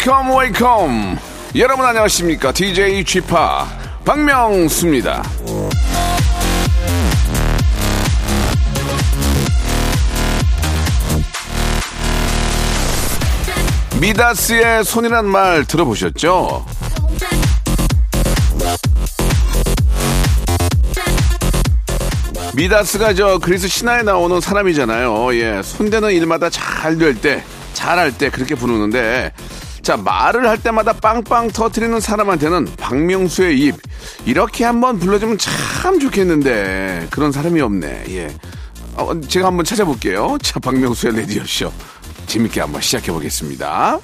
Wake up wake up 여러분 안녕하십니까 DJ G Park 박명수입니다 미다스의 손이란 말 들어보셨죠? 미다스가 저 그리스 신화에 나오는 사람이잖아요. 예, 손대는 일마다 잘 될 때, 잘할 때 그렇게 부르는데, 자 말을 할 때마다 빵빵 터트리는 사람한테는 박명수의 입 이렇게 한번 불러주면 참 좋겠는데 그런 사람이 없네. 예, 어, 제가 한번 찾아볼게요. 자, 박명수의 레디오 쇼 재밌게 한번 시작해 보겠습니다.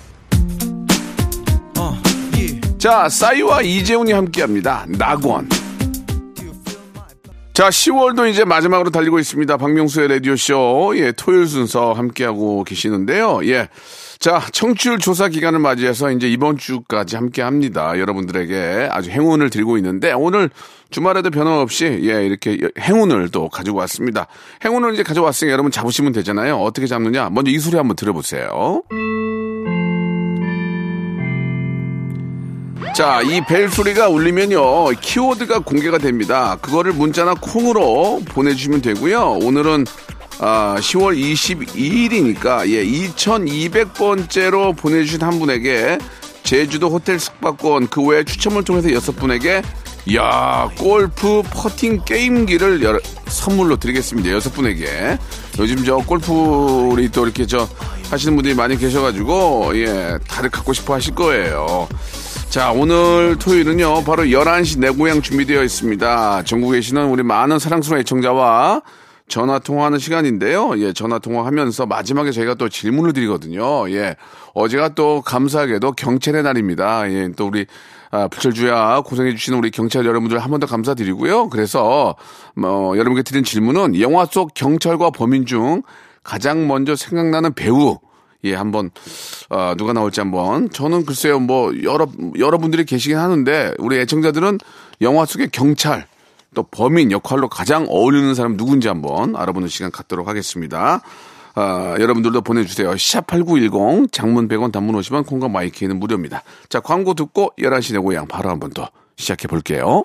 자, 싸이와 이재훈이 함께 합니다. 낙원. 자, 10월도 이제 마지막으로 달리고 있습니다. 박명수의 라디오쇼. 예, 토요일 순서 함께하고 계시는데요. 예. 자, 청취율 조사 기간을 맞이해서 이제 이번 주까지 함께 합니다. 여러분들에게 아주 행운을 드리고 있는데 오늘 주말에도 변함없이 예, 이렇게 행운을 또 가지고 왔습니다. 행운을 이제 가져왔으니 여러분 잡으시면 되잖아요. 어떻게 잡느냐? 먼저 이 소리 한번 들어보세요. 자, 이 벨 소리가 울리면요, 키워드가 공개가 됩니다. 그거를 문자나 콩으로 보내주시면 되고요. 오늘은 아, 10월 22일이니까 예, 2200번째로 보내주신 한 분에게 제주도 호텔 숙박권 그 외에 추첨을 통해서 여섯 분에게 야 골프 퍼팅 게임기를 여- 선물로 드리겠습니다. 여섯 분에게 요즘 저 골프를 또 이렇게 저 하시는 분들이 많이 계셔가지고 예 다들 갖고 싶어 하실 거예요. 자, 오늘 토요일은요, 바로 11시 내 고향 준비되어 있습니다. 전국에 계시는 우리 많은 사랑스러운 애청자와 전화 통화하는 시간인데요. 예, 전화 통화하면서 마지막에 저희가 또 질문을 드리거든요. 예, 어제가 또 감사하게도 경찰의 날입니다. 예, 또 우리 아, 불철주야 고생해 주시는 우리 경찰 여러분들 한 번 더 감사드리고요. 그래서 뭐 여러분께 드린 질문은 영화 속 경찰과 범인 중 가장 먼저 생각나는 배우 예, 한번 어, 누가 나올지 한번 저는 글쎄요 뭐 여러 여러분들이 계시긴 하는데 우리 애청자들은 영화 속의 경찰 또 범인 역할로 가장 어울리는 사람 누군지 한번 알아보는 시간 갖도록 하겠습니다. 아, 여러분들도 보내주세요. 샵8910 장문 100원 단문 50원 콩과 my K는 무료입니다. 자 광고 듣고 11시 내 고향 바로 한번 더 시작해 볼게요.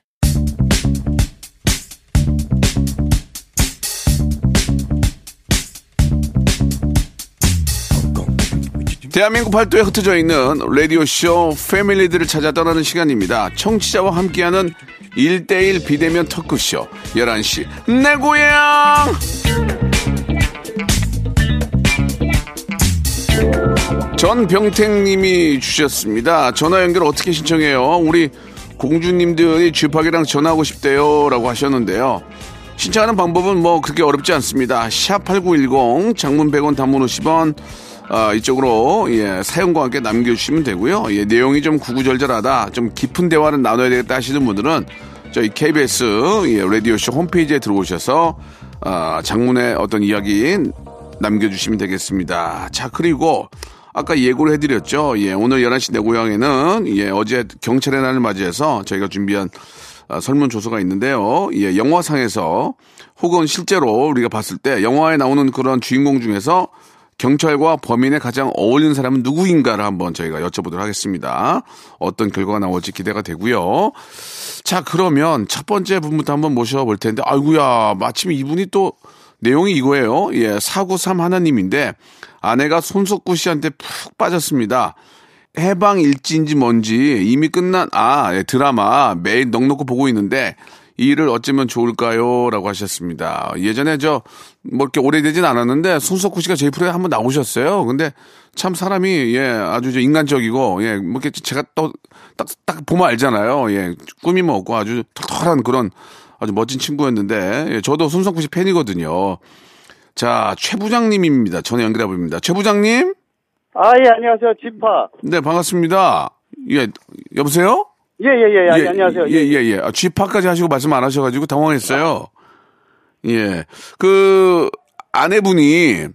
대한민국 팔도에 흩어져 있는 라디오쇼 패밀리들을 찾아 떠나는 시간입니다. 청취자와 함께하는 1대1 비대면 터크쇼 11시 내 고향 전병택님이 주셨습니다. 전화 연결 어떻게 신청해요? 우리 공주님들이 쥐팍이랑 전화하고 싶대요 라고 하셨는데요. 신청하는 방법은 뭐 그렇게 어렵지 않습니다. 샵8910 장문 100원 단문 50원 아, 이쪽으로 예, 사연과 함께 남겨주시면 되고요. 예, 내용이 좀 구구절절하다, 좀 깊은 대화를 나눠야 되겠다 하시는 분들은 저희 KBS 예, 라디오쇼 홈페이지에 들어오셔서 아, 장문의 어떤 이야기 남겨주시면 되겠습니다. 자, 그리고 아까 예고를 해드렸죠. 예, 오늘 11시 내 고향에는 예, 어제 경찰의 날을 맞이해서 저희가 준비한 아, 설문조사가 있는데요. 예, 영화상에서 혹은 실제로 우리가 봤을 때 영화에 나오는 그런 주인공 중에서 경찰과 범인에 가장 어울리는 사람은 누구인가를 한번 저희가 여쭤보도록 하겠습니다. 어떤 결과가 나올지 기대가 되고요. 자, 그러면 첫 번째 분부터 한번 모셔볼 텐데, 아이구야, 마침 이분이 또 내용이 이거예요. 예, 493 하나님인데, 아내가 손석구 씨한테 푹 빠졌습니다. 해방 일지인지 뭔지 이미 끝난, 아, 예, 드라마 매일 넉넉히 보고 있는데, 이 일을 어쩌면 좋을까요? 라고 하셨습니다. 예전에 저, 뭐 이렇게 오래되진 않았는데, 손석구 씨가 저희 프로에 한번 나오셨어요. 근데 참 사람이, 예, 아주 저 인간적이고, 예, 뭐 이렇게 제가 또 딱, 딱 보면 알잖아요. 예. 꾸밈 없고 아주 털털한 그런 아주 멋진 친구였는데, 예, 저도 손석구 씨 팬이거든요. 자, 최 부장님입니다. 전화 연결해 봅니다. 최 부장님? 아, 예, 안녕하세요. 지파. 네, 반갑습니다. 예, 여보세요? 예, 예, 예, 예, 안녕하세요. 예, 예, 예. 아, 쥐파까지 하시고 말씀 안 하셔가지고 당황했어요. 예. 그, 아내분이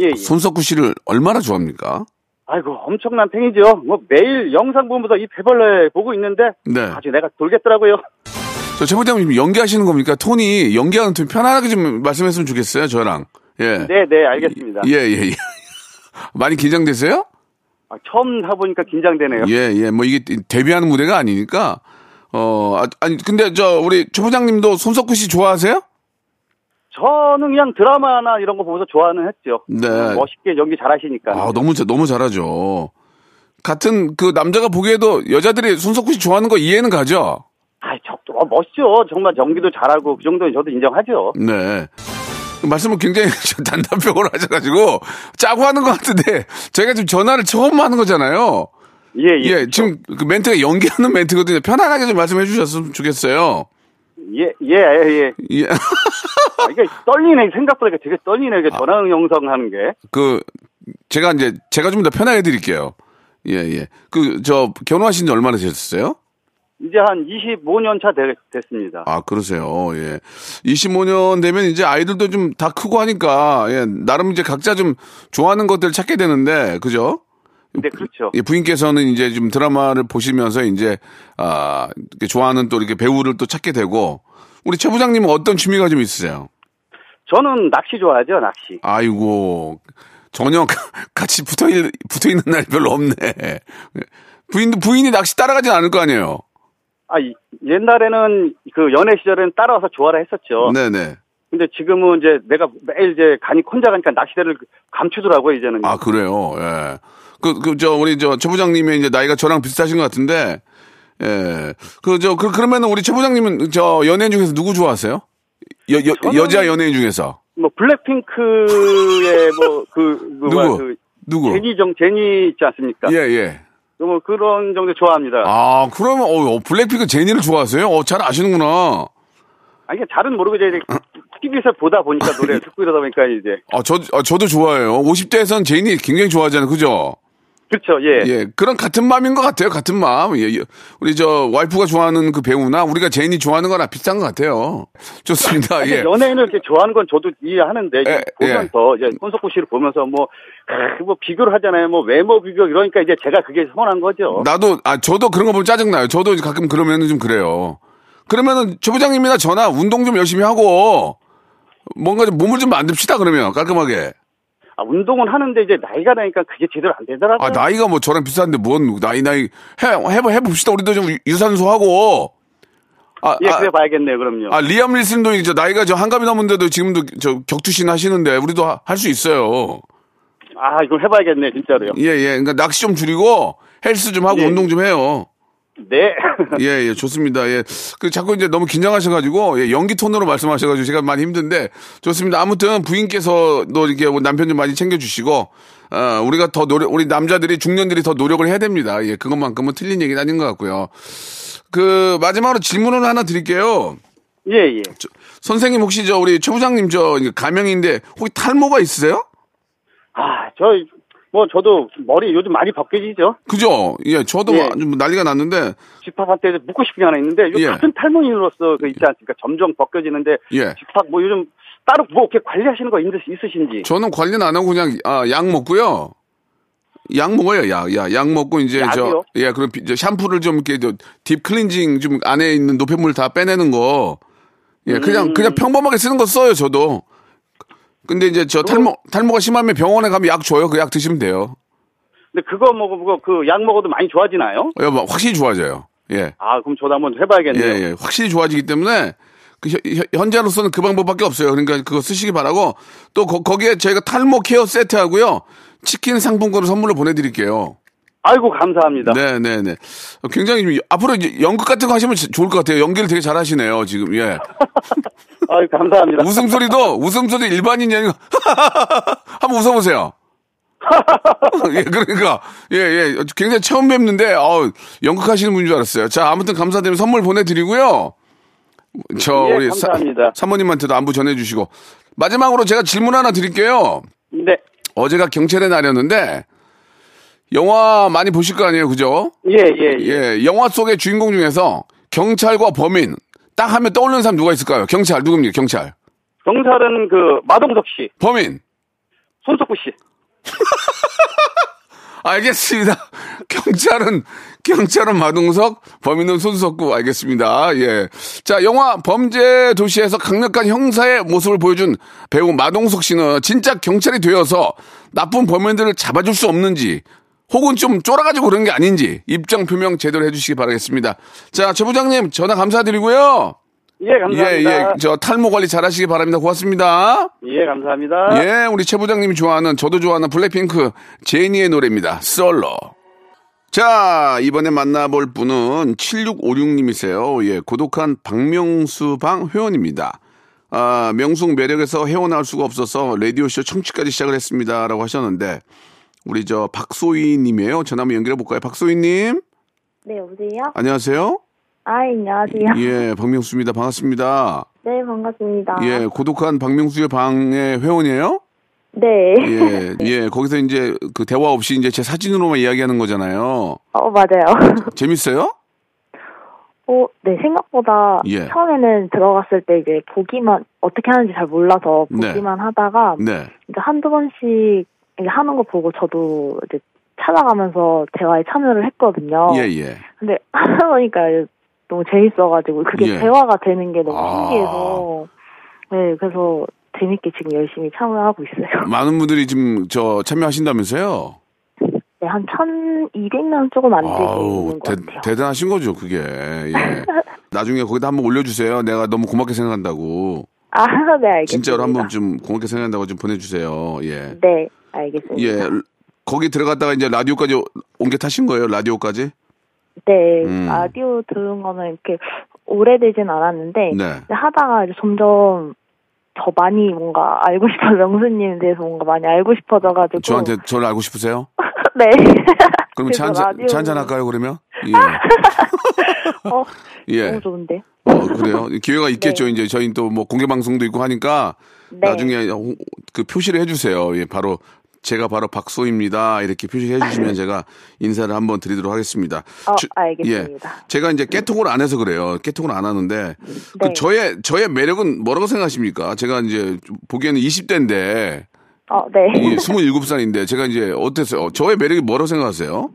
예, 예. 손석구 씨를 얼마나 좋아합니까? 아이고, 엄청난 팬이죠. 뭐, 매일 영상 보면서 이 배벌레 보고 있는데, 네. 아주 내가 돌겠더라고요. 저 최부장님 연기하시는 겁니까? 톤이 연기하는 톤 편안하게 좀 말씀했으면 좋겠어요, 저랑. 예. 네, 네, 알겠습니다. 예, 예, 예. 많이 긴장되세요? 아, 처음 해보니까 긴장되네요. 예, 예. 뭐 이게 데뷔하는 무대가 아니니까. 어, 아, 아니, 근데 저 우리 최 부장님도 손석구 씨 좋아하세요? 저는 그냥 드라마나 이런 거 보면서 좋아는 했죠. 네. 멋있게 연기 잘하시니까. 아, 너무, 자- 너무 잘하죠. 같은 그 남자가 보기에도 여자들이 손석구 씨 좋아하는 거 이해는 가죠? 아, 저, 어, 멋있죠. 정말 연기도 잘하고, 그 정도는 저도 인정하죠. 네. 말씀을 굉장히 단답형으로 하셔가지고 짜고 하는 것 같은데 제가 지금 전화를 처음 하는 거잖아요. 예, 예. 예, 그렇죠. 지금 그 멘트가 연기하는 멘트거든요. 편안하게 좀 말씀해 주셨으면 좋겠어요. 예, 예, 예. 예. 아, 이게 떨리네. 생각보다 되게 떨리네. 이게 전화 영상 하는 게. 그 제가 이제 제가 좀 더 편하게 드릴게요. 예, 예. 그 저 결혼하신 지 얼마나 되셨어요? 이제 한 25년 차 되- 됐습니다. 아, 그러세요. 예. 25년 되면 이제 아이들도 좀 다 크고 하니까, 예, 나름 이제 각자 좀 좋아하는 것들 찾게 되는데, 그죠? 네, 그렇죠. 예, 부인께서는 이제 좀 드라마를 보시면서 이제, 아, 좋아하는 또 이렇게 배우를 또 찾게 되고, 우리 최 부장님은 어떤 취미가 좀 있으세요? 저는 낚시 좋아하죠, 낚시. 아이고, 전혀 같이 붙어, 있, 붙어 있는 날이 별로 없네. 부인도, 부인이 낚시 따라가진 않을 거 아니에요? 아, 이- 옛날에는 그 연애 시절에는 따라와서 좋아라 했었죠. 네네. 근데 지금은 이제 내가 매일 이제 간이 혼자 가니까 낚시대를 감추더라고요, 이제는. 아, 그래요? 예. 그, 그, 저, 우리 저, 최 부장님의 이제 나이가 저랑 비슷하신 것 같은데, 예. 그, 저, 그, 그러면은 우리 최 부장님은 저 연예인 중에서 누구 좋아하세요? 여, 여, 여자 연예인 중에서. 뭐 블랙핑크의 뭐 그, 그, 누구? 그 누구? 제니 정 제니 있지 않습니까? 예, 예. 뭐 그런 정도 좋아합니다. 아, 그러면, 어, 어, 블랙핑크 제니를 좋아하세요? 어, 잘 아시는구나. 아, 이게 잘은 모르고 이제 TV에서 보다 보니까 노래 듣고 이러다 보니까 이제 아, 저, 아, 저도 좋아해요. 50대에선 제니 굉장히 좋아하잖아요. 그죠? 그렇죠, 예. 예, 그런 같은 마음인 것 같아요. 같은 마음. 예, 예. 우리 저 와이프가 좋아하는 그 배우나 우리가 제니 좋아하는 거나 비슷한 것 같아요. 좋습니다. 예. 연예인을 이렇게 좋아하는 건 저도 이해하는데 이제 예, 보면서 이제 손석구 씨를 보면서 뭐, 아, 뭐 비교를 하잖아요. 뭐 외모 비교 이러니까 이제 제가 그게 서운한 거죠. 나도 아 저도 그런 거 보면 짜증 나요. 저도 가끔 그러면은 좀 그래요. 그러면은 최 부장님이나 저나 운동 좀 열심히 하고 뭔가 좀 몸을 좀 만듭시다 그러면 깔끔하게. 아, 운동은 하는데 이제 나이가 나니까 그게 제대로 안 되더라고요. 아 나이가 뭐 저랑 비슷한데 뭔 나이 나이 해 해봐 해봅시다. 우리도 좀 유산소 하고. 아, 예, 아, 그래 봐야겠네요. 그럼요. 아 리암 릴슨도 이제 나이가 저 한갑이 넘은데도 지금도 저 격투신 하시는데 우리도 할 수 있어요. 아, 이걸 해봐야겠네, 진짜로요. 예 예. 그러니까 낚시 좀 줄이고 헬스 좀 하고 예. 운동 좀 해요. 네. 예, 예, 좋습니다. 예. 그 자꾸 이제 너무 긴장하셔가지고, 예, 연기 톤으로 말씀하셔가지고 제가 많이 힘든데, 좋습니다. 아무튼 부인께서도 이렇게 뭐 남편 좀 많이 챙겨주시고, 어, 우리가 더 노력, 우리 남자들이, 중년들이 더 노력을 해야 됩니다. 예, 그것만큼은 틀린 얘기는 아닌 것 같고요. 그, 마지막으로 질문을 하나 드릴게요. 예, 예. 선생님 혹시 저 우리 최 부장님 저 가명인데, 혹시 탈모가 있으세요? 아, 저, 뭐, 저도 머리 요즘 많이 벗겨지죠? 그죠? 예, 저도 예. 뭐 난리가 났는데, 집합한테 묻고 싶은 게 하나 있는데, 요 예. 같은 탈모인으로서 그 있지 않습니까? 점점 벗겨지는데, 예. 집합 뭐 요즘 따로 뭐 이렇게 관리하시는 거 있, 있으신지. 저는 관리는 안 하고 그냥 아, 약 먹고요. 약 먹어요, 약. 약, 약 먹고 이제 저 약이요? 예, 그럼 비- 저 샴푸를 좀 이렇게 저, 딥 클렌징 좀 안에 있는 노폐물 다 빼내는 거. 예, 그냥 음. 그냥 평범하게 쓰는 거 써요, 저도. 근데 이제 저 탈모 탈모가 심하면 병원에 가면 약 줘요. 그 약 드시면 돼요. 근데 그거 먹고, 그 약 먹어도 많이 좋아지나요? 예, 뭐 확실히 좋아져요. 예. 아, 그럼 저도 한번 예, 해봐야겠네요. 예. 확실히 좋아지기 때문에 그 현재로서는 그 방법밖에 없어요. 그러니까 그거 쓰시기 바라고 또 거, 기에 저희가 탈모 케어 세트 하고요. 치킨 상품권을 선물로 보내드릴게요. 아이고, 감사합니다. 네, 네, 네. 어, 굉장히 좀 앞으로 이제 연극 같은 거 하시면 좋을 것 같아요. 연기를 되게 잘하시네요, 지금. 예. 아유, 감사합니다. 웃음소리도 웃음소리 일반인이 아니고 한번 웃어보세요. 예, 그러니까, 예, 예. 굉장히 처음 뵙는데, 어 연극 하시는 분인 줄 알았어요. 자, 아무튼 감사드리면 선물 보내드리고요. 저, 예, 우리 감사합니다. 사, 모님한테도 안부 전해주시고. 마지막으로 제가 질문 하나 드릴게요. 네. 어제가 경찰의 날이었는데, 영화 많이 보실 거 아니에요, 그죠? 예, 예, 예. 예, 영화 속의 주인공 중에서 경찰과 범인, 딱 하면 떠오르는 사람 누가 있을까요? 경찰, 누굽니까, 경찰? 경찰은 그 마동석 씨, 범인. 손석구 씨. 알겠습니다. 경찰은 경찰은 마동석, 범인은 손석구 알겠습니다. 예. 자, 영화 범죄 도시에서 강력한 형사의 모습을 보여준 배우 마동석 씨는 진짜 경찰이 되어서 나쁜 범인들을 잡아줄 수 없는지 혹은 좀 쫄아가지고 그런 게 아닌지 입장 표명 제대로 해주시기 바라겠습니다. 자, 최 부장님 전화 감사드리고요. 예, 감사합니다. 예, 예. 저 탈모 관리 잘 하시기 바랍니다. 고맙습니다. 예, 감사합니다. 예, 우리 최 부장님이 좋아하는, 저도 좋아하는 블랙핑크 제니의 노래입니다. 솔로. 자, 이번에 만나볼 분은 7656님이세요. 예, 고독한 박명수 방 회원입니다. 아, 명숙 매력에서 헤어나올 수가 없어서 라디오쇼 청취까지 시작을 했습니다. 라고 하셨는데, 우리 저 박소희 님이에요. 전화 한번 연결해 볼까요? 박소희 님? 네, 여보세요? 안녕하세요. 아, 안녕하세요. 예, 박명수입니다. 반갑습니다. 네, 반갑습니다. 예, 고독한 박명수의 방의 회원이에요? 네. 예, 예, 거기서 이제 그 대화 없이 이제 제 사진으로만 이야기하는 거잖아요. 어, 맞아요. 재밌어요? 어, 네, 생각보다 예. 처음에는 들어갔을 때 이제 보기만, 어떻게 하는지 잘 몰라서 네. 보기만 하다가 네. 이제 한두 번씩 이제 하는 거 보고 저도 이제 찾아가면서 대화에 참여를 했거든요. 예, 예. 근데 하다 보니까 너무 재밌어가지고 그게 예. 대화가 되는 게 너무 아. 신기해서 네, 그래서 재밌게 지금 열심히 참여하고 있어요. 많은 분들이 지금 저 참여하신다면서요? 네, 한 1,200명 조금 안 있는 것 같아요. 대단하신 거죠, 그게. 예. 나중에 거기다 한번 올려주세요. 내가 너무 고맙게 생각한다고. 아, 네, 알겠습니다. 진짜로 한번 좀 고맙게 생각한다고 좀 보내주세요. 예. 네, 알겠습니다. 예. 거기 들어갔다가 이제 라디오까지 옮겨 타신 거예요, 라디오까지? 네, 음. 라디오 들은 거는 이렇게 오래되진 않았는데 네. 하다가 이제 점점 더 많이 뭔가 알고 싶어 명수님에 대해서 뭔가 많이 알고 싶어져가지고 저한테 저를 알고 싶으세요? 네. 그럼 한잔 할까요, 그러면? 예. 어, 예. 너무 좋은데. 어, 그래요? 기회가 있겠죠. 네. 이제 저희 또 뭐 공개 방송도 있고 하니까 네. 나중에 호- 그 표시를 해주세요. 예, 바로 제가 바로 박소입니다. 이렇게 표시해 주시면 제가 인사를 한번 드리도록 하겠습니다. 어, 주- 알겠습니다. 예, 제가 이제 깨톡을 안 해서 그래요. 깨톡을 안 하는데 그 네. 저의 저의 매력은 뭐라고 생각하십니까? 제가 이제 보기에는 20대인데 어, 네. 이 27살인데 제가 이제 어땠어요? 저의 매력이 뭐라고 생각하세요?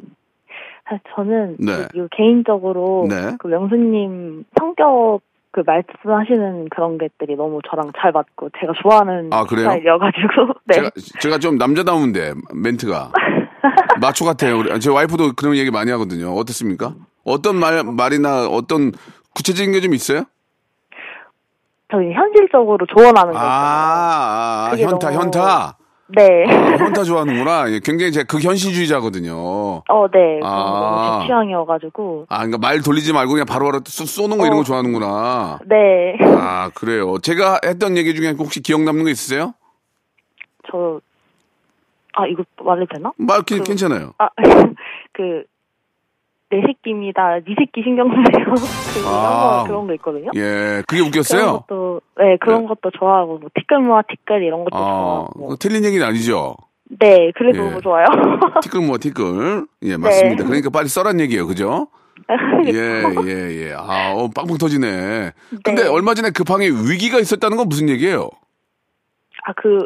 아, 저는 네. 그 개인적으로 네. 그 명수님 성격 그 말씀하시는 그런 것들이 너무 저랑 잘 맞고 제가 좋아하는 아, 그래요? 스타일이어가지고 네. 제가, 제가 좀 남자다운데 멘트가 마초 같아요. 우리- 제 와이프도 그런 얘기 많이 하거든요. 어떻습니까? 어떤 말 말이나 어떤 구체적인 게 좀 있어요? 저희 현실적으로 조언하는 거 아, 아, 아, 현타, 너무- 현타. 네. 아, 현타 좋아하는구나. 예, 굉장히 제 극현실주의자거든요. 어, 네. 아. 제 취향이어가지고. 아, 그러니까 말 돌리지 말고 그냥 바로바로 쏘, 쏘는 거 이런 거 어. 좋아하는구나. 네. 아, 그래요. 제가 했던 얘기 중에 혹시 기억 남는 거 있으세요? 저, 아, 이거 말해도 되나? 말 괜- 그- 괜찮아요. 아, 그, 내 새끼입니다. 네 새끼 신경 쓰세요. 그, 아. 그런 거 있거든요. 예, 그게 웃겼어요. 것도, 네, 그런 네. 것도 좋아하고, 뭐, 티끌 모아 티끌 이런 것도 아, 좋아하고. 그거 틀린 얘기는 아니죠. 네, 그래도 예. 너무 좋아요. 티끌 뭐 티끌. 예, 맞습니다. 네. 그러니까 빨리 써란 얘기예요. 그죠? 예, 예, 예. 아, 어, 빵빵 터지네. 근데 네. 얼마 전에 그 방에 위기가 있었다는 건 무슨 얘기예요? 아, 그,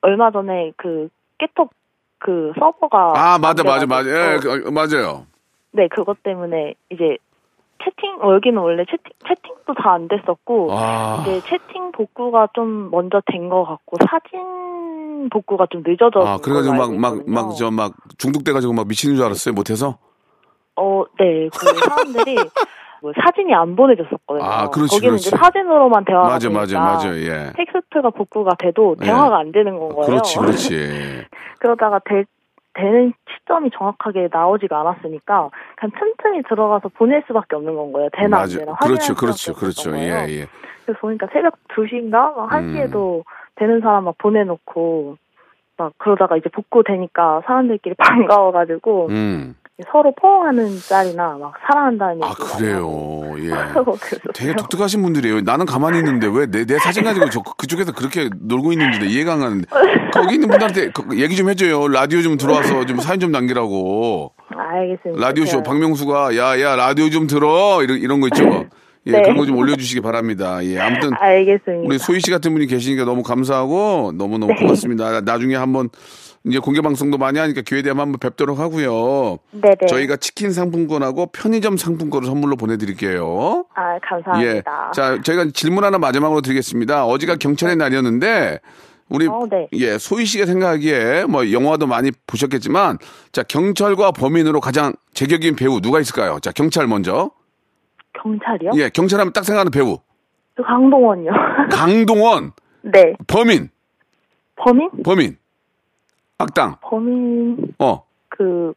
얼마 전에 그, 깨톡 그 서버가. 아, 안 맞아, 맞아, 맞아. 예, 그, 맞아요. 네, 그것 때문에 이제 채팅, 어, 여기는 원래 채팅, 채팅도 다 안 됐었고, 아, 이제 채팅 복구가 좀 먼저 된 것 같고, 사진 복구가 좀 늦어져. 아, 그래가지고 막, 막, 막, 저, 막, 중독돼가지고 막 미치는 줄 알았어요. 못해서? 어, 네, 그 사람들이 뭐 사진이 안 보내줬었거든요. 아, 그렇지, 거기는 그렇지. 이제 사진으로만 대화가 맞아, 되니까 맞아, 맞아. 예. 텍스트가 복구가 돼도 예. 대화가 안 되는 건 거예요. 그렇지, 그렇지. 그러다가 되, 되는 시점이 정확하게 나오지가 않았으니까 그냥 틈틈이 들어가서 보낼 수밖에 없는 건 거예요. 되나 안 맞아. 되나 그렇죠, 그렇죠, 그렇죠. 예. 예. 그래서 보니까 새벽 2시인가? 막 음. 1시에도 되는 사람 막 보내놓고 막 그러다가 이제 복구 되니까 사람들끼리 반가워가지고 음. 서로 포옹하는 짤이나 막 사랑한다는 아, 그래요. 예. 되게 독특하신 분들이에요. 나는 가만히 있는데 왜 내 내 사진 가지고 저 그쪽에서 그렇게 놀고 있는지 나 이해가 안 가는데 거기 있는 분들한테 그- 얘기 좀 해줘요. 라디오 좀 들어와서 좀 사연 좀 남기라고. 알겠습니다. 라디오 쇼 박명수가 야야 라디오 좀 들어 이런 이런 거 있죠. 예, 네. 그런 거 좀 올려주시기 바랍니다. 예, 아무튼 알겠습니다. 우리 소희 씨 같은 분이 계시니까 너무 감사하고 너무 너무 고맙습니다. 나중에 한번 이제 공개 방송도 많이 하니까 기회 되면 한번 뵙도록 하고요. 네네. 저희가 치킨 상품권하고 편의점 상품권을 선물로 보내드릴게요. 아 예. 감사합니다. 자, 저희가 질문 하나 마지막으로 드리겠습니다. 어제가 경찰의 날이었는데, 우리, 어, 네. 예, 소희 씨가 생각하기에, 뭐, 영화도 많이 보셨겠지만, 자, 경찰과 범인으로 가장 제격인 배우 누가 있을까요? 자, 경찰 먼저. 경찰이요? 예, 경찰하면 딱 생각하는 배우. 저 강동원이요. 강동원, 네. 범인, 범인? 범인. 악당, 범인 어, 그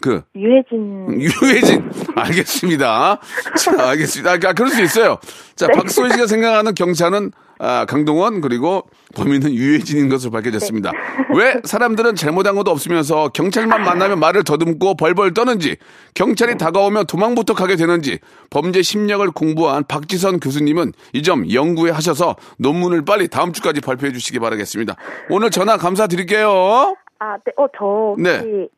그, 유해진. 유해진. 알겠습니다. 자, 알겠습니다. 아, 그럴 수 있어요. 자, 네. 박소희 씨가 생각하는 경찰은 아, 강동원 그리고 범인은 유해진인 것으로 밝혀졌습니다. 네. 왜 사람들은 잘못한 것도 없으면서 경찰만 만나면 말을 더듬고 벌벌 떠는지 경찰이 다가오면 도망부터 가게 되는지 범죄 심리학을 공부한 박지선 교수님은 이 점 연구해 하셔서 논문을 빨리 다음 주까지 발표해 주시기 바라겠습니다. 오늘 전화 감사드릴게요. 아, 네. 어, 저 혹시 네.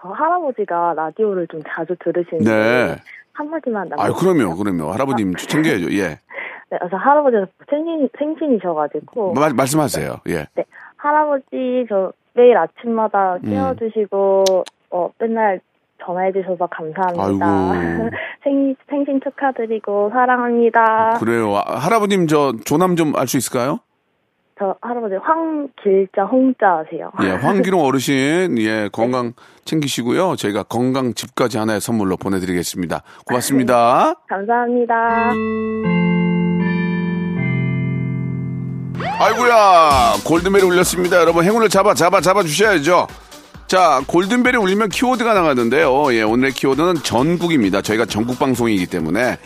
저 할아버지가 라디오를 좀 자주 들으시는데 네. 한마디만 남겨. 아유, 그럼요, 그럼요. 할아버님 챙겨야죠. 예. 네, 그래서 할아버지가 생신 생신이셔가지고 마- 말씀하세요. 예. 네, 할아버지 저 매일 아침마다 음. 깨워주시고 어 맨날 전화해주셔서 감사합니다. 아이고. 생 생신 축하드리고 사랑합니다. 그래요. 아, 할아버님 저 조남 좀 알 수 있을까요? 저 할아버지 황길자 홍자세요. 예, 황기룡 어르신 예 건강 챙기시고요. 저희가 건강 집까지 하나의 선물로 보내드리겠습니다. 고맙습니다. 감사합니다. 아이고야 골든벨이 울렸습니다. 여러분 행운을 잡아 잡아 잡아 주셔야죠. 자 골든벨이 울리면 키워드가 나가는데요. 예 오늘의 키워드는 전국입니다. 저희가 전국 방송이기 때문에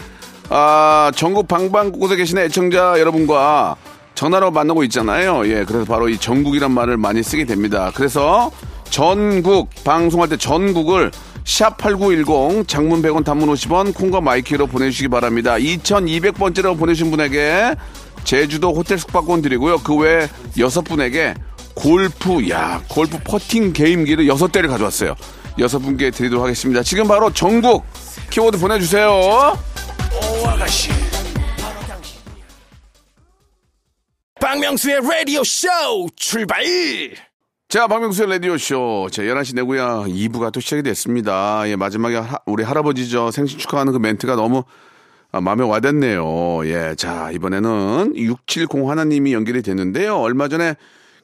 아 전국 방방곳에 계시는 애청자 여러분과 전화로 만나고 있잖아요. 예 그래서 바로 이 전국이란 말을 많이 쓰게 됩니다. 그래서 전국 방송할 때 전국을 샵8910 장문 100원 단문 50원 콩과 my K로 보내주시기 바랍니다. 2200번째로 보내신 분에게 제주도 호텔 숙박권 드리고요. 그 외에 여섯 분에게 골프, 야, 골프 퍼팅 게임기를 여섯 대를 가져왔어요. 여섯 분께 드리도록 하겠습니다. 지금 바로 전국 키워드 보내주세요. 박명수의 라디오 쇼 출발 자, 박명수의 라디오쇼. 자, 11시 내고야 2부가 또 시작이 됐습니다. 예, 마지막에 하- 우리 할아버지죠. 생신 축하하는 그 멘트가 너무 아, 마음에 와닿네요. 예, 자, 이번에는 670 하나님이 연결이 됐는데요. 얼마 전에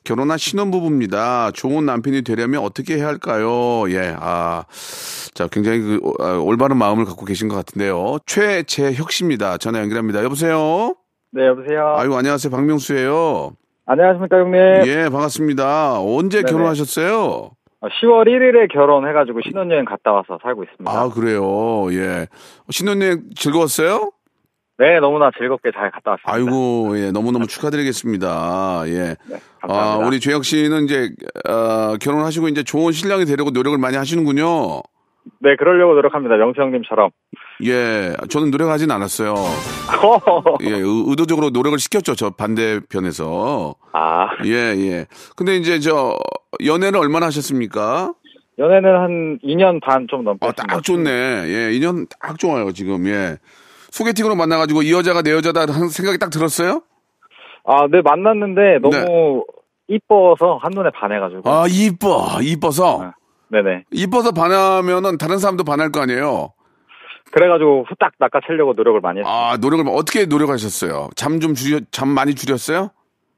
결혼한 신혼부부입니다. 좋은 남편이 되려면 어떻게 해야 할까요? 예, 아, 자, 굉장히 그, 어, 아, 올바른 마음을 갖고 계신 것 같은데요. 최재혁 씨입니다. 전화 연결합니다. 여보세요? 네, 여보세요. 아이고, 안녕하세요. 박명수예요 안녕하십니까, 형님. 예, 반갑습니다. 언제 네네. 결혼하셨어요? 10월 1일에 결혼해가지고 신혼여행 갔다 와서 살고 있습니다. 아, 그래요. 예. 신혼여행 즐거웠어요? 네, 너무나 즐겁게 잘 갔다 왔습니다. 아이고, 예. 너무너무 축하드리겠습니다. 예. 네, 아. 우리 재혁 씨는 이제, 어, 결혼하시고 이제 좋은 신랑이 되려고 노력을 많이 하시는군요. 네, 그러려고 노력합니다. 명수 형님처럼. 예. 저는 노력하진 않았어요. 예. 의- 의도적으로 노력을 시켰죠. 저 반대편에서. 아, 예, 예. 근데 이제 저, 연애를 얼마나 하셨습니까? 연애는 한 2년 반 좀 넘게 아. 딱 좋네. 예. 인연 딱 좋아요, 지금. 예. 소개팅으로 만나가지고 이 여자가 내 여자다 하는 생각이 딱 들었어요? 아, 네, 만났는데 너무 이뻐서 한눈에 반해가지고. 네. 아, 이뻐. 이뻐서. 네네. 이뻐서 반하면은 다른 사람도 반할 거 아니에요? 그래가지고 후딱 낚아채려고 노력을 많이 했어요. 아, 노력을, 어떻게 노력하셨어요? 잠 좀 줄여, 잠 많이 줄였어요?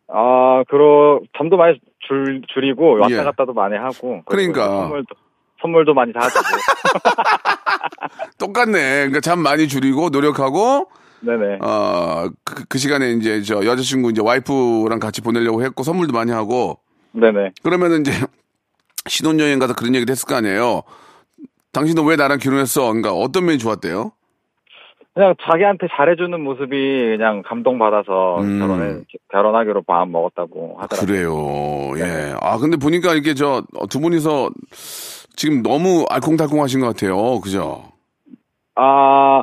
아, 그러, 잠도 많이 줄, 줄이고 왔다 예. 갔다도 많이 하고. 그러니까. 선물도, 선물도 많이 사주고. 똑같네. 그러니까 잠 많이 줄이고 노력하고, 네네. 어, 그, 그 시간에 이제 저 여자친구 이제 와이프랑 같이 보내려고 했고 선물도 많이 하고, 네네. 그러면은 이제 신혼여행 가서 그런 얘기를 했을 거 아니에요? 당신은 왜 나랑 결혼했어? 그러니까 어떤 면이 좋았대요? 그냥 자기한테 잘해주는 모습이 그냥 감동받아서 음. 결혼해, 결혼하기로 마음 먹었다고 하더라고요. 그래요. 네. 예. 아, 근데 보니까 이게 저 두 분이서 지금 너무 알콩달콩 하신 것 같아요. 그죠? 아,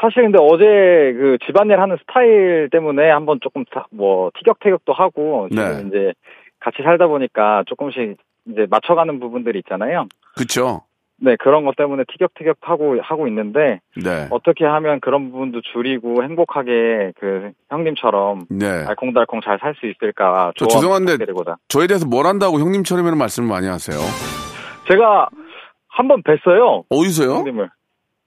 사실 근데 어제 그 집안일 하는 스타일 때문에 한번 조금 다- 뭐 티격태격도 하고 지금 네. 이제 같이 살다 보니까 조금씩 이제 맞춰가는 부분들이 있잖아요. 그쵸? 네, 그런 것 때문에 티격태격 하고 하고 있는데 네. 어떻게 하면 그런 부분도 줄이고 행복하게 그 형님처럼 네. 알콩달콩 잘 살 수 있을까 저 죄송한데 부탁드리고자. 저에 대해서 뭘 한다고 형님처럼이라는 말씀을 많이 하세요. 제가 한 번 뵀어요. 어디서요? 형님을.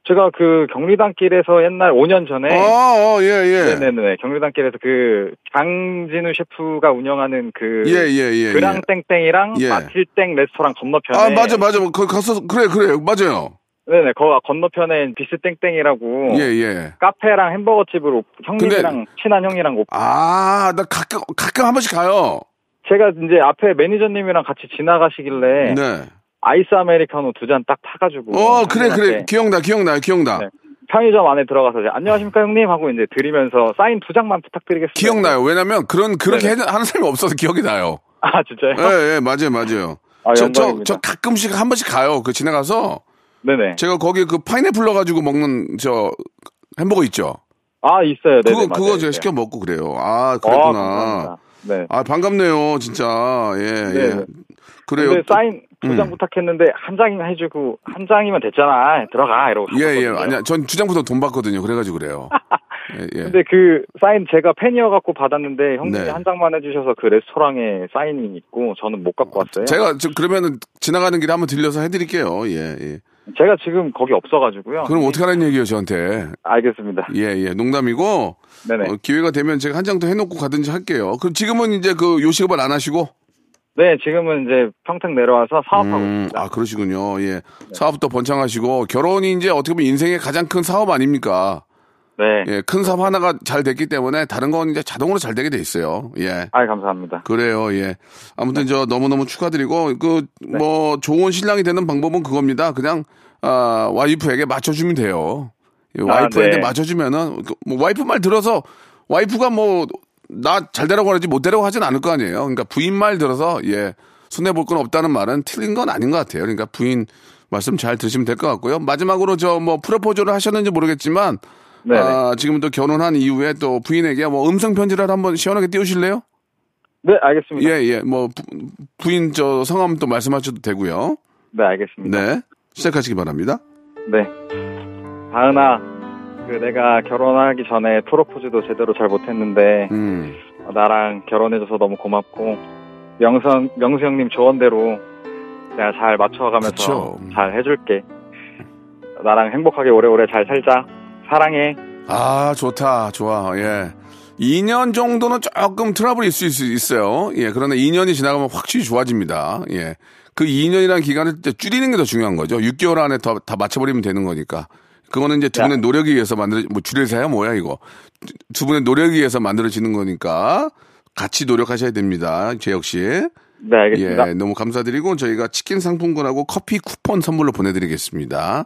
제가 그 경리단길에서 옛날 5년 전에 어, 어, 예, 예. 네네네. 경리단길에서 그 장진우 셰프가 운영하는 그 예, 예, 예. 예. 그랑 땡땡이랑 예. 마틸땡 레스토랑 건너편에 아, 맞아, 맞아. 거기 가서, 그래, 그래. 맞아요. 네네. 거 건너편에 비스땡땡이라고 예, 예. 카페랑 햄버거 오- 형님이랑 친한 형이랑 오픈. 아, 나 가끔, 가끔 한 번씩 가요. 제가 이제 앞에 매니저님이랑 같이 지나가시길래 네. 아이스 아메리카노 두 잔 딱 타가지고 어, 그래, 그래. 형님한테 기억나, 기억나, 기억나. 네. 편의점 안에 들어가서 이제 안녕하십니까 형님 하고 이제 드리면서 사인 두 장만 부탁드리겠습니다. 기억나요. 왜냐면 그런, 그렇게 네네. 하는 사람이 없어서 기억이 나요. 아 진짜요? 예, 예, 맞아요, 맞아요. 아, 저, 저. 저 가끔씩 한 번씩 가요. 그 지나가서 네네. 제가 거기 그 파인애플 넣어가지고 먹는 저 햄버거 있죠. 아 있어요. 네네. 그거, 맞아요, 그거 제가. 시켜 먹고 그래요. 아, 아, 그랬구나. 감사합니다. 네. 아, 반갑네요, 진짜. 예, 예. 네. 그래요. 근데 사인 두장 음. 부탁했는데 한 장이면 해주고 한 장이면 됐잖아. 들어가 이러고. 예, 예. 갔거든요. 아니야. 전 주장부터 돈 받거든요. 그래가지고 그래요. 예, 예. 근데 그 사인 제가 팬이어 갖고 받았는데 형님이 네. 한 장만 해주셔서 그 레스토랑에 사인이 있고 저는 못 갖고 왔어요. 제가 저 그러면은 지나가는 길에 한번 들려서 해드릴게요. 예, 예. 제가 지금 거기 없어가지고요. 그럼 어떻게 하라는 얘기예요, 저한테? 알겠습니다. 예, 예. 농담이고 네네. 어, 기회가 되면 제가 한 장 더 해놓고 가든지 할게요. 그럼 지금은 이제 그 요식업을 안 하시고? 네, 지금은 이제 평택 내려와서 사업하고 음, 있습니다. 아 그러시군요. 예. 사업도 번창하시고 결혼이 이제 어떻게 보면 인생의 가장 큰 사업 아닙니까? 네. 예, 큰 사업 하나가 잘 됐기 때문에 다른 건 이제 자동으로 잘 되게 돼 있어요. 예. 아, 감사합니다. 그래요, 예. 아무튼 저 너무너무 축하드리고, 그, 네. 뭐, 좋은 신랑이 되는 방법은 그겁니다. 그냥, 아, 와이프에게 맞춰 주면 돼요. 예, 아, 와이프한테 네. 맞춰 주면은, 그, 뭐, 와이프 말 들어서, 와이프가 뭐, 나 잘 되라고 하지 못 되라고 하진 않을 거 아니에요. 그러니까 부인 말 들어서, 예, 손해 볼 건 없다는 말은 틀린 건 아닌 것 같아요. 그러니까 부인 말씀 잘 들으시면 될 것 같고요. 마지막으로 저 뭐, 프로포즈를 하셨는지 모르겠지만, 네네. 아, 지금 또 결혼한 이후에 또 부인에게 뭐 음성 편지라도 한번 시원하게 띄우실래요? 네, 알겠습니다. 예, 예. 뭐, 부, 인저 성함 또 말씀하셔도 되고요. 네, 알겠습니다. 네. 시작하시기 바랍니다. 네. 다은아, 그 내가 결혼하기 전에 프로포즈도 제대로 잘 못했는데 음. 어, 나랑 결혼해줘서 너무 고맙고 명선 명수 형님 조언대로 내가 잘 맞춰가면서 그쵸. 잘 해줄게. 나랑 행복하게 오래오래 잘 살자. 사랑해. 아, 좋다. 좋아. 예. 2년 정도는 조금 트러블이 있을 수 있어요. 예. 그러나 2년이 지나가면 확실히 좋아집니다. 예. 그 2년이라는 기간을 줄이는 게 더 중요한 거죠. 6개월 안에 더, 다 맞춰버리면 되는 거니까. 그거는 이제 두 야. 분의 노력에 의해서 만들어, 뭐 줄여서야 뭐야, 이거. 두 분의 노력에 의해서 만들어지는 거니까 같이 노력하셔야 됩니다. 재혁 씨. 네, 알겠습니다. 예, 너무 감사드리고 저희가 치킨 상품권하고 커피 쿠폰 선물로 보내드리겠습니다.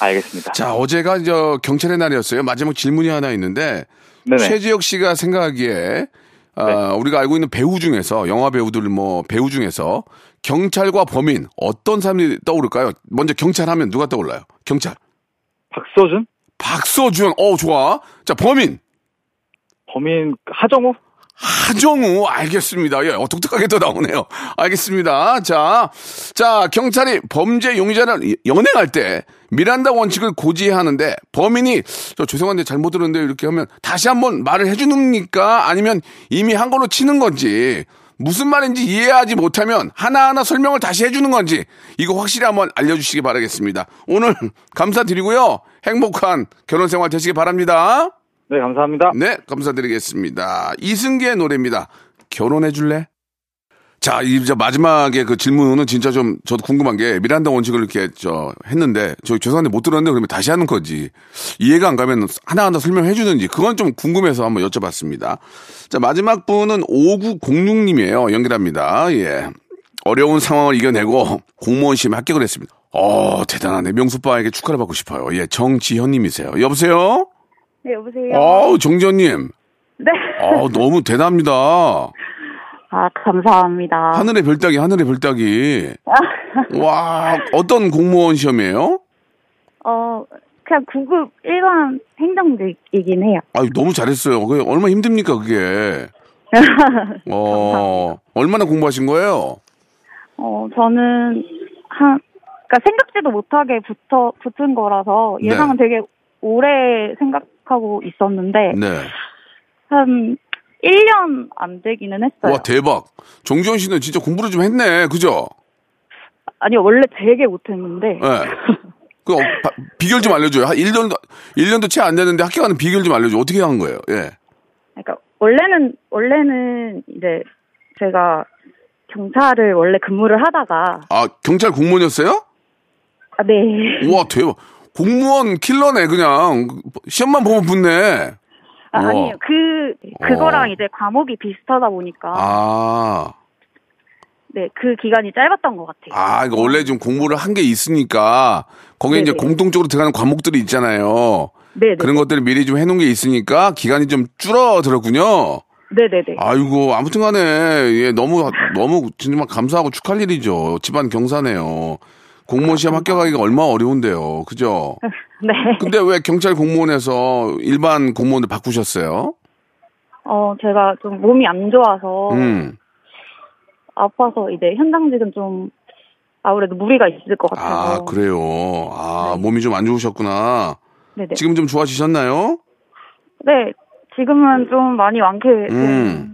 알겠습니다. 자, 어제가 저 경찰의 날이었어요. 마지막 질문이 하나 있는데 네네. 최지혁 씨가 생각하기에 아, 네. 우리가 알고 있는 배우 중에서 영화 배우들 뭐 배우 중에서 경찰과 범인 어떤 사람이 떠오를까요? 먼저 경찰 하면 누가 떠올라요? 경찰. 박서준? 박서준. 어, 좋아. 자, 범인. 범인 하정우? 하정우 알겠습니다. 예, 어, 독특하게 또 나오네요. 알겠습니다. 자, 자 경찰이 범죄 용의자를 연행할 때 미란다 원칙을 고지하는데 범인이 저 죄송한데 잘못 들었는데 이렇게 하면 다시 한번 말을 해주는니까 아니면 이미 한 걸로 치는 건지 무슨 말인지 이해하지 못하면 하나하나 설명을 다시 해주는 건지 이거 확실히 한번 알려주시기 바라겠습니다. 오늘 감사드리고요. 행복한 결혼 생활 되시기 바랍니다. 네, 감사합니다. 네, 감사드리겠습니다. 이승기의 노래입니다. 결혼해 줄래? 자, 이제 마지막에 그 질문은 진짜 좀 저도 궁금한 게 미란다 원칙을 이렇게 저 했는데 저 죄송한데 못 들었는데 그러면 다시 하는 거지. 이해가 안 가면 하나하나 설명해 주는지 그건 좀 궁금해서 한번 여쭤봤습니다. 자, 마지막 분은 5906님이에요. 연결합니다. 예. 어려운 상황을 이겨내고 공무원 시험에 합격을 했습니다. 어, 대단하네. 명수빠에게 축하를 받고 싶어요. 예, 정지현 님이세요. 여보세요? 네, 여보세요. 아우, 정지현님. 네. 아 너무 대단합니다. 아, 감사합니다. 하늘의 별따기, 하늘의 별따기. 와, 어떤 공무원 시험이에요? 어, 그냥 9급 일반 행정직이긴 해요. 아유, 너무 잘했어요. 그게 얼마 나 힘듭니까, 그게. 어, 얼마나 공부하신 거예요? 어, 저는 한, 그니까 생각지도 못하게 붙어, 붙은 거라서 네. 예상은 되게 오래 생각하고 있었는데, 네. 한 1년 안 되기는 했어요. 와, 대박. 정지현 씨는 진짜 공부를 좀 했네. 그죠? 아니요, 원래 되게 못했는데, 예. 그, 어, 바- 비결 좀 알려줘요. 한 1년도, 1년도 채안 됐는데 학교 가는 비결 좀 알려줘. 어떻게 한 거예요? 예. 그러니까 원래는 원래는 이제 제가 경찰을 원래 근무를 하다가 아, 경찰 공무원이었어요? 아, 네. 우와, 대박. 공무원 킬러네, 그냥. 시험만 보면 붙네. 아, 우와. 아니에요. 그 그거랑 어. 이제 과목이 비슷하다 보니까 아. 네, 그 기간이 짧았던 것 같아요. 아, 이거 원래 좀 공부를 한 게 있으니까 거기에 이제 네네. 공통적으로 들어가는 과목들이 있잖아요. 네, 네. 그런 것들을 미리 좀 해놓은 게 있으니까 기간이 좀 줄어들었군요. 네, 네, 네. 아이고, 아무튼 간에, 예, 너무, 너무 정말 감사하고 축하할 일이죠. 집안 경사네요. 공무원 시험 합격하기가 얼마나 어려운데요. 그죠? 네. 근데 왜 경찰 공무원에서 일반 공무원을 바꾸셨어요? 어, 제가 좀 몸이 안 좋아서 음. 아파서 이제 현장직은 좀 아무래도 무리가 있을 것 같아서. 아, 그래요. 아, 몸이 좀 안 좋으셨구나. 네, 네. 지금 좀 좋아지셨나요? 네. 지금은 좀 많이 완쾌된 음.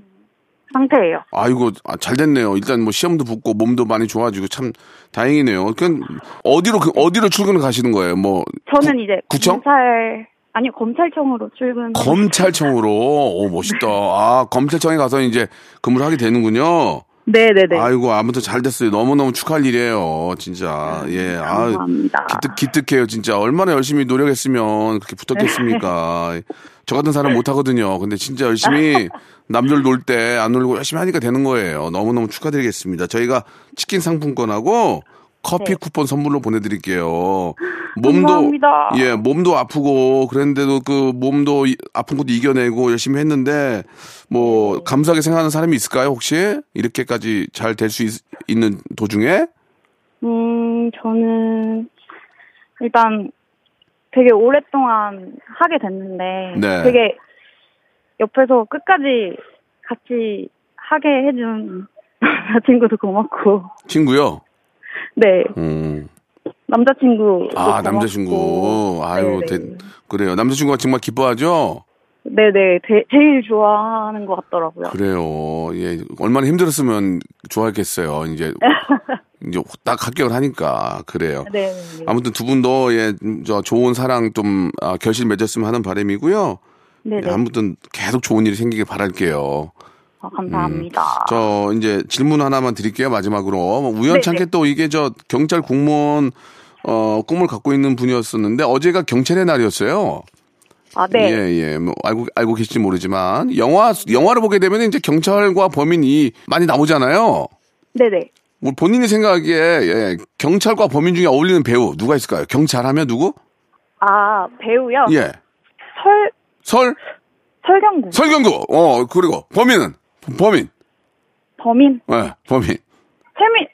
상태예요. 아이고, 아, 잘 됐네요. 일단 뭐 시험도 붙고 몸도 많이 좋아지고 참 다행이네요. 그 어디로, 그 어디로 출근을 가시는 거예요? 뭐. 저는 이제 구청? 검찰 아니 검찰청으로 출근. 검찰청으로. 오, 멋있다. 아, 검찰청에 가서 이제 근무를 하게 되는군요. 네네네. 아이고, 아무튼 잘 됐어요. 너무 너무 축하할 일이에요. 진짜. 예. 아, 감사합니다. 기특, 기특해요. 진짜. 얼마나 열심히 노력했으면 그렇게 붙었겠습니까. 저 같은 사람 못 하거든요. 근데 진짜 열심히 남들 놀 때 안 놀고 열심히 하니까 되는 거예요. 너무너무 축하드리겠습니다. 저희가 치킨 상품권하고 커피 네. 쿠폰 선물로 보내드릴게요. 몸도 감사합니다. 예 몸도 아프고 그랬는데도 그 몸도 이- 아픈 것도 이겨내고 열심히 했는데 뭐 네. 감사하게 생각하는 사람이 있을까요 혹시 이렇게까지 잘 될 수 있는 도중에 음 저는 일단 되게 오랫동안 하게 됐는데 네. 되게 옆에서 끝까지 같이 하게 해준 남자친구도 고맙고 친구요. 네 음. 남자친구 아 남자친구 아유 대- 그래요 남자친구가 정말 기뻐하죠. 네네 대- 제일 좋아하는 것 같더라고요. 그래요. 예, 얼마나 힘들었으면 좋아했겠어요. 이제 이제 딱 합격을 하니까 그래요. 네. 아무튼 두 분도 예, 저 좋은 사랑 좀 아, 결실 맺었으면 하는 바람이고요. 네네. 예, 아무튼 계속 좋은 일이 생기길 바랄게요. 아, 감사합니다. 음, 저 이제 질문 하나만 드릴게요. 마지막으로 뭐 우연찮게 네네. 또 이게 저 경찰 공무원 어 꿈을 갖고 있는 분이었었는데 어제가 경찰의 날이었어요. 아 네. 예, 예. 뭐 알고 알고 계실지 모르지만 영화 영화를 보게 되면 이제 경찰과 범인이 많이 나오잖아요. 네네. 뭐 본인이 생각하기에 예, 경찰과 범인 중에 어울리는 배우 누가 있을까요? 경찰하면 누구? 아 배우요. 예. 설 설 설경구 설경구. 어 그리고 범인은 범인. 범인 예, 범인. 최민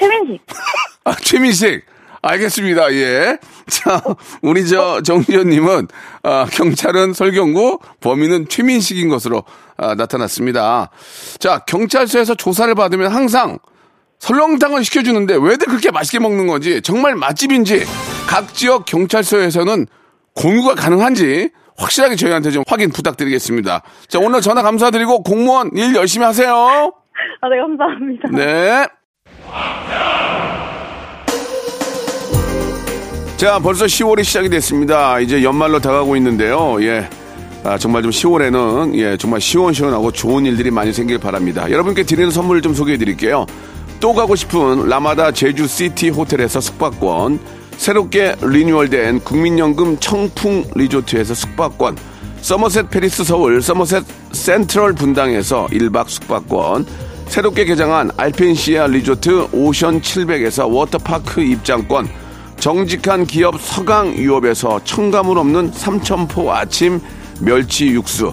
최민식. 아, 최민식. 알겠습니다. 예. 자, 우리 저 정지현님은 아, 경찰은 설경구, 범인은 최민식인 것으로 아, 나타났습니다. 자, 경찰서에서 조사를 받으면 항상 설렁탕을 시켜주는데 왜들 그렇게 맛있게 먹는 건지 정말 맛집인지 각 지역 경찰서에서는 공유가 가능한지 확실하게 저희한테 좀 확인 부탁드리겠습니다. 자, 오늘 전화 감사드리고 공무원 일 열심히 하세요. 아 네 감사합니다. 네. 자, 벌써 10월이 시작이 됐습니다. 이제 연말로 다가오고 있는데요. 예. 아, 정말 좀 10월에는 예, 정말 시원시원하고 좋은 일들이 많이 생길 바랍니다. 여러분께 드리는 선물 좀 소개해 드릴게요. 또 가고 싶은 라마다 제주 시티 호텔에서 숙박권, 새롭게 리뉴얼된 국민연금 청풍 리조트에서 숙박권, 서머셋 페리스 서울 서머셋 센트럴 분당에서 1박 숙박권, 새롭게 개장한 알펜시아 리조트 오션 700에서 워터파크 입장권, 정직한 기업 서강유업에서 첨가물 없는 삼천포 아침 멸치 육수,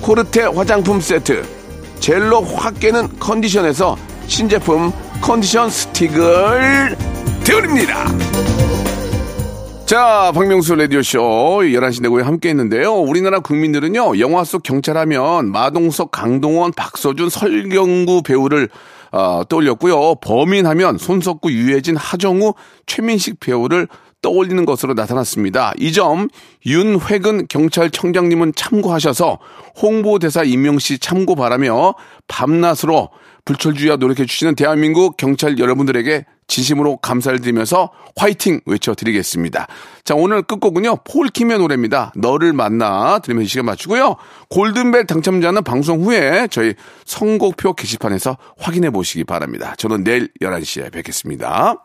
코르테 화장품 세트, 젤로 확 깨는 컨디션에서 신제품 컨디션 스틱을 드립니다. 자, 박명수 라디오쇼 11시 내고에 함께 했는데요. 우리나라 국민들은요, 영화 속 경찰하면 마동석, 강동원, 박서준, 설경구 배우를 어, 떠올렸고요. 범인하면 손석구, 유해진, 하정우, 최민식 배우를 떠올리는 것으로 나타났습니다. 이 점 윤회근 경찰청장님은 참고하셔서 홍보대사 임명 시 참고 바라며 밤낮으로 불철주의와 노력해 주시는 대한민국 경찰 여러분들에게 진심으로 감사를 드리면서 화이팅 외쳐드리겠습니다. 자, 오늘 끝곡은요, 폴킴의 노래입니다. 너를 만나 이 시간 마치고요. 골든벨 당첨자는 방송 후에 저희 선곡표 게시판에서 확인해 보시기 바랍니다. 저는 내일 11시에 뵙겠습니다.